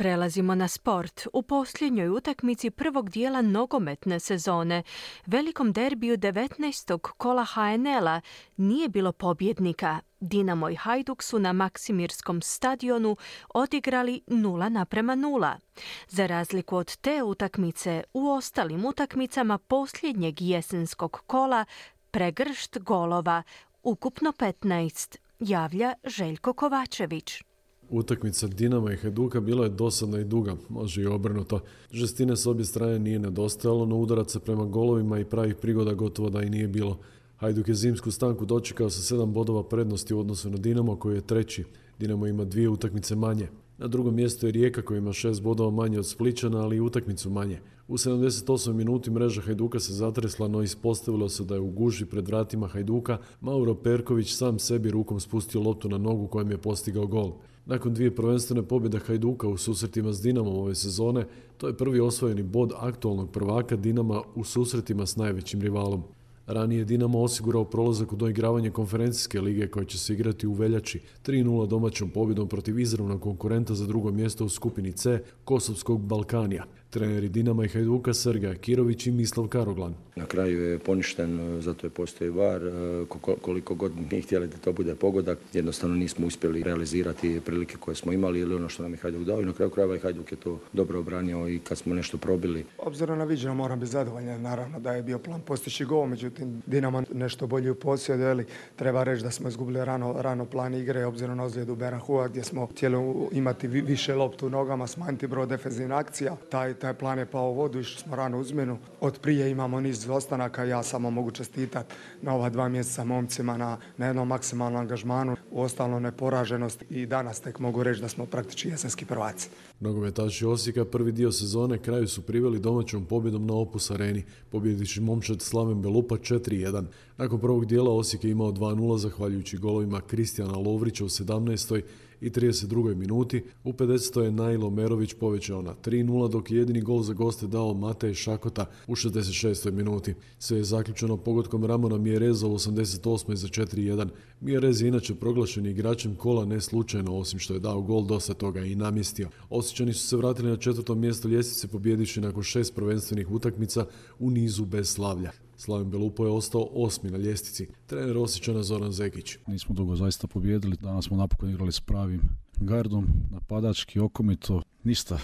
Prelazimo na sport. U posljednjoj utakmici prvog dijela nogometne sezone, velikom derbiju 19. kola HNL-a, nije bilo pobjednika. Dinamo i Hajduk su na Maksimirskom stadionu odigrali 0 naprema 0. Za razliku od te utakmice, u ostalim utakmicama posljednjeg jesenskog kola pregršt golova, ukupno 15, javlja Željko Kovačević. Utakmica Dinama i Hajduka bila je dosadna i duga, može i obrnuto. Žestine s obje strane nije nedostajalo, no udaraca prema golovima i pravih prigoda gotovo da i nije bilo. Hajduk je zimsku stanku dočekao sa sedam bodova prednosti u odnosu na Dinamo koji je treći. Dinamo ima dvije utakmice manje. Na drugom mjestu je Rijeka koja ima šest bodova manje od Spličana, ali i utakmicu manje. U 78 minuti mreža Hajduka se zatresla, no ispostavilo se da je u guži pred vratima Hajduka Mauro Perković sam sebi rukom spustio loptu na nogu kojem je postigao gol. Nakon dvije prvenstvene pobjede Hajduka u susretima s Dinamom ove sezone, to je prvi osvojeni bod aktualnog prvaka Dinama u susretima s najvećim rivalom. Ranije Dinamo osigurao prolazak u doigravanje konferencijske lige koja će se igrati u veljači. 3-0 domaćom pobjedom protiv izravnog konkurenta za drugo mjesto u skupini C Kosovskog Balkanija treneri Dinama i Hajduka Sergej Kirović i Mislav Karoglan. Na kraju je poništen, zato je postoji var. E, koliko god mi htjeli da to bude pogodak, jednostavno nismo uspjeli realizirati prilike koje smo imali ili ono što nam je Hajduk dao i na kraju krajeva i Hajduk je to dobro obranio i kad smo nešto probili. Obzirom na viđeno moram biti zadovoljan, naravno da je bio plan postići gol, međutim Dinamo nešto bolji u posjedu, ali treba reći da smo izgubili rano, rano plan igre, obzirom na ozljedu Berahua gdje smo htjeli imati više loptu u nogama, smanjiti broj defenzivnih akcija. Taj taj plan je pao u vodu, išli smo rano uzmjenu. Od prije imamo niz ostanaka, ja samo mogu čestitati na ova dva mjeseca momcima na, na jednom maksimalnom angažmanu, u ostalom neporaženost i danas tek mogu reći da smo praktički jesenski prvaci. Nogometaši Osijeka prvi dio sezone kraju su priveli domaćom pobjedom na Opus areni, pobjedići momčad Slaven Belupa 4-1. Nakon prvog dijela Osijek je imao 2-0 zahvaljujući golovima Kristijana Lovrića u 17 i 32. minuti. U 50. je Najlo Merović povećao na 3-0, dok je jedini gol za goste dao Matej Šakota u 66. minuti. Sve je zaključeno pogodkom Ramona Mjereza u 88. za 4-1. Mjerez je inače proglašen igračem kola ne slučajno, osim što je dao gol dosta toga i namjestio. Osjećani su se vratili na četvrtom mjestu ljestvice pobjediši nakon šest prvenstvenih utakmica u nizu bez slavlja. Slaven Belupo je ostao osmi na ljestvici. Trener Osjećana Zoran Zekić. Nismo dugo zaista pobjedili. Danas smo napokon igrali s pravim gardom, napadački, okomito, ništa.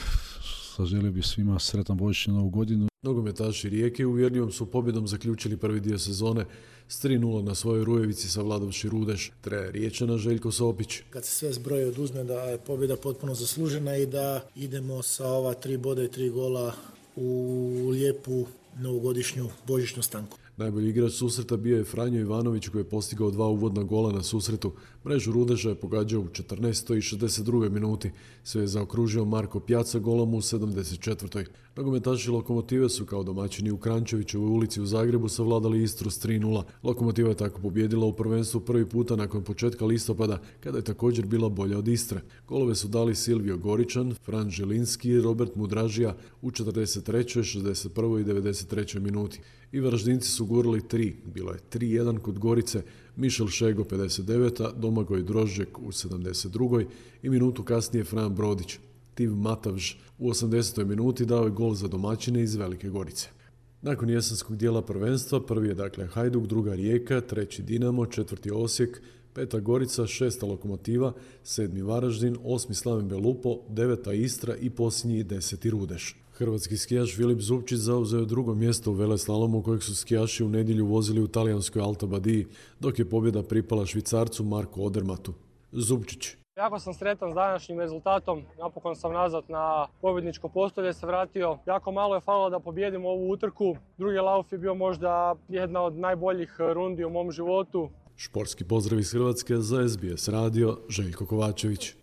Zaželio bi svima sretan božić novu godinu. Nogometaši Rijeke uvjerljivom su pobjedom zaključili prvi dio sezone s 3-0 na svojoj Rujevici sa Vladovši Rudeš, trener Riječana Željko Sopić. Kad se sve zbroje oduzme da je pobjeda potpuno zaslužena i da idemo sa ova tri boda i tri gola u lijepu novogodišnju božićnu stanku. Najbolji igrač susreta bio je Franjo Ivanović koji je postigao dva uvodna gola na susretu. Mrežu Rudeža je pogađao u 14. i 62. minuti. Sve je zaokružio Marko Pjaca golom u 74. Nogometaši Lokomotive su kao domaćini u Krančevićevoj ulici u Zagrebu savladali Istru s 3-0. Lokomotiva je tako pobjedila u prvenstvu prvi puta nakon početka listopada, kada je također bila bolja od Istre. Golove su dali Silvio Goričan, Fran Žilinski i Robert Mudražija u 43., 61. i 93. minuti. I Varaždinci su gurali tri. Bilo je 3-1 kod Gorice, Mišel Šego 59. Domagoj Drožđek u 72. i minutu kasnije Fran Brodić. Tiv Matavž u 80. minuti dao je gol za domaćine iz Velike Gorice. Nakon jesenskog dijela prvenstva, prvi je dakle Hajduk, druga Rijeka, treći Dinamo, četvrti Osijek, peta Gorica, šesta Lokomotiva, sedmi Varaždin, osmi Slaven Belupo, deveta Istra i posljednji deseti Rudeš. Hrvatski skijaš Filip Zupčić zauzeo drugo mjesto u veleslalomu kojeg su skijaši u nedjelju vozili u talijanskoj Alta Badiji, dok je pobjeda pripala švicarcu Marko Odermatu. Zupčić. Jako sam sretan s današnjim rezultatom, napokon sam nazad na pobjedničko postolje se vratio. Jako malo je falilo da pobjedim ovu utrku. Drugi lauf je bio možda jedna od najboljih rundi u mom životu. Športski pozdrav iz Hrvatske za SBS radio Željko Kovačević.